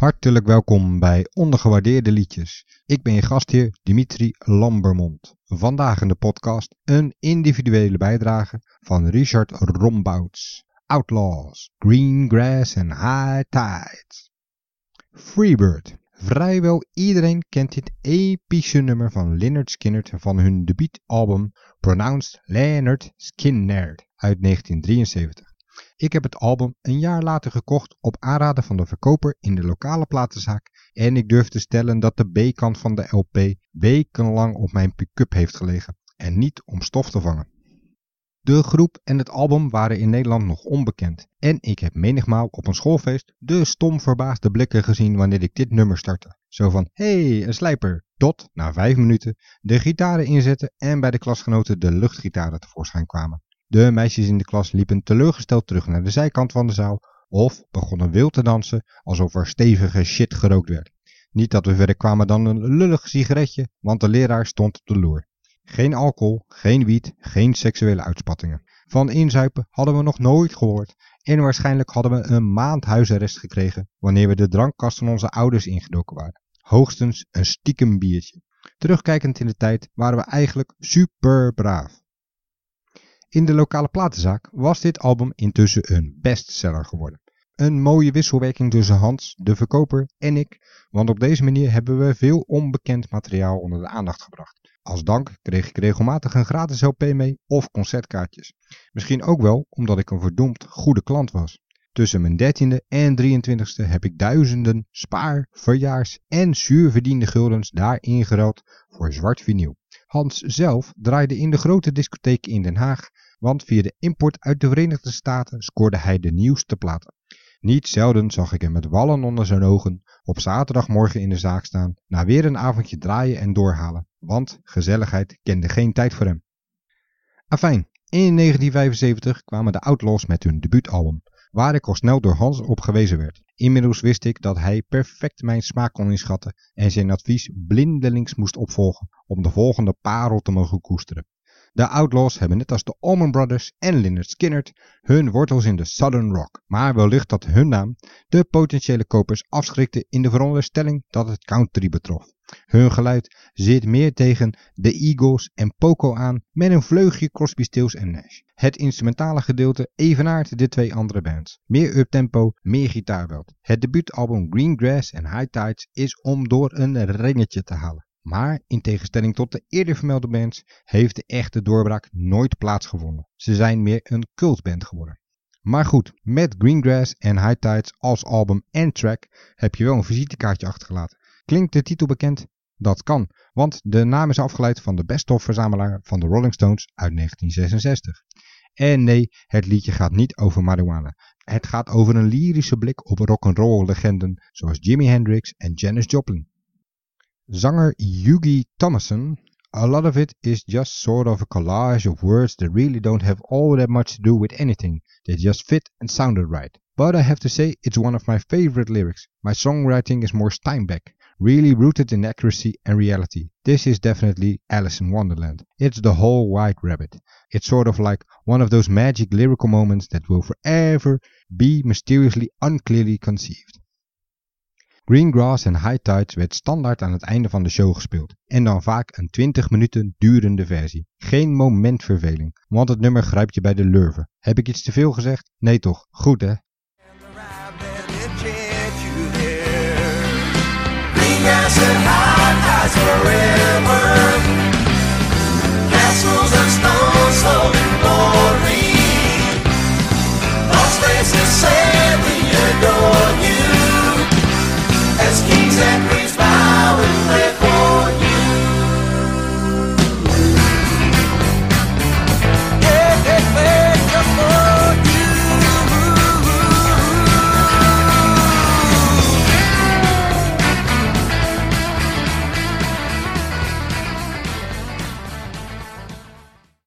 Hartelijk welkom bij Ondergewaardeerde Liedjes. Ik ben je gastheer Dimitri Lambermond. Vandaag in de podcast een individuele bijdrage van Richard Rombouts. Outlaws, Green Grass en High Tides. Freebird. Vrijwel iedereen kent dit epische nummer van Lynyrd Skynyrd van hun debuutalbum Pronounced Leonard Skinner uit 1973. Ik heb het album een jaar later gekocht op aanraden van de verkoper in de lokale platenzaak en ik durf te stellen dat de B-kant van de LP wekenlang op mijn pick-up heeft gelegen en niet om stof te vangen. De groep en het album waren in Nederland nog onbekend en ik heb menigmaal op een schoolfeest de stom verbaasde blikken gezien wanneer ik dit nummer startte. Zo van, hey, een slijper, tot, na vijf minuten, de gitaren inzetten en bij de klasgenoten de luchtgitaren tevoorschijn kwamen. De meisjes in de klas liepen teleurgesteld terug naar de zijkant van de zaal of begonnen wild te dansen alsof er stevige shit gerookt werd. Niet dat we verder kwamen dan een lullig sigaretje, want de leraar stond op de loer. Geen alcohol, geen wiet, geen seksuele uitspattingen. Van inzuipen hadden we nog nooit gehoord en waarschijnlijk hadden we een maand huisarrest gekregen wanneer we de drankkast van onze ouders ingedoken waren. Hoogstens een stiekem biertje. Terugkijkend in de tijd waren we eigenlijk super braaf. In de lokale platenzaak was dit album intussen een bestseller geworden. Een mooie wisselwerking tussen Hans, de verkoper en ik, want op deze manier hebben we veel onbekend materiaal onder de aandacht gebracht. Als dank kreeg ik regelmatig een gratis LP mee of concertkaartjes. Misschien ook wel omdat ik een verdomd goede klant was. Tussen mijn 13e en 23e heb ik duizenden spaar, verjaars en zuurverdiende guldens daarin geruild voor zwart vinyl. Hans zelf draaide in de grote discotheken in Den Haag, want via de import uit de Verenigde Staten scoorde hij de nieuwste platen. Niet zelden zag ik hem met wallen onder zijn ogen op zaterdagmorgen in de zaak staan, na weer een avondje draaien en doorhalen, want gezelligheid kende geen tijd voor hem. Afijn, in 1975 kwamen de Outlaws met hun debuutalbum, waar ik al snel door Hans op gewezen werd. Inmiddels wist ik dat hij perfect mijn smaak kon inschatten en zijn advies blindelings moest opvolgen om de volgende parel te mogen koesteren. De Outlaws hebben net als de Allman Brothers en Lynyrd Skynyrd hun wortels in de Southern Rock, maar wellicht dat hun naam de potentiële kopers afschrikte in de veronderstelling dat het country betrof. Hun geluid zit meer tegen de Eagles en Poco aan met een vleugje Crosby, Stills en Nash. Het instrumentale gedeelte evenaart de twee andere bands. Meer uptempo, meer gitaarbeeld. Het debuutalbum Green Grass en High Tides is om door een ringetje te halen. Maar in tegenstelling tot de eerder vermelde bands heeft de echte doorbraak nooit plaatsgevonden. Ze zijn meer een cultband geworden. Maar goed, met Greengrass en High Tides als album en track heb je wel een visitekaartje achtergelaten. Klinkt de titel bekend? Dat kan, want de naam is afgeleid van de best-of verzamelaar van de Rolling Stones uit 1966. En nee, het liedje gaat niet over marijuana. Het gaat over een lyrische blik op rock'n'roll legenden zoals Jimi Hendrix en Janis Joplin. Zanger Yugi Thomason, a lot of it is just sort of a collage of words that really don't have all that much to do with anything. They just fit and sounded right. But I have to say it's one of my favorite lyrics. My songwriting is more Steinbeck, really rooted in accuracy and reality. This is definitely Alice in Wonderland. It's the whole white rabbit. It's sort of like one of those magic lyrical moments that will forever be mysteriously unclearly conceived. Greengrass en High Tides werd standaard aan het einde van de show gespeeld. En dan vaak een 20 minuten durende versie. Geen momentverveling, want het nummer grijpt je bij de lurven. Heb ik iets te veel gezegd? Nee toch, goed hè?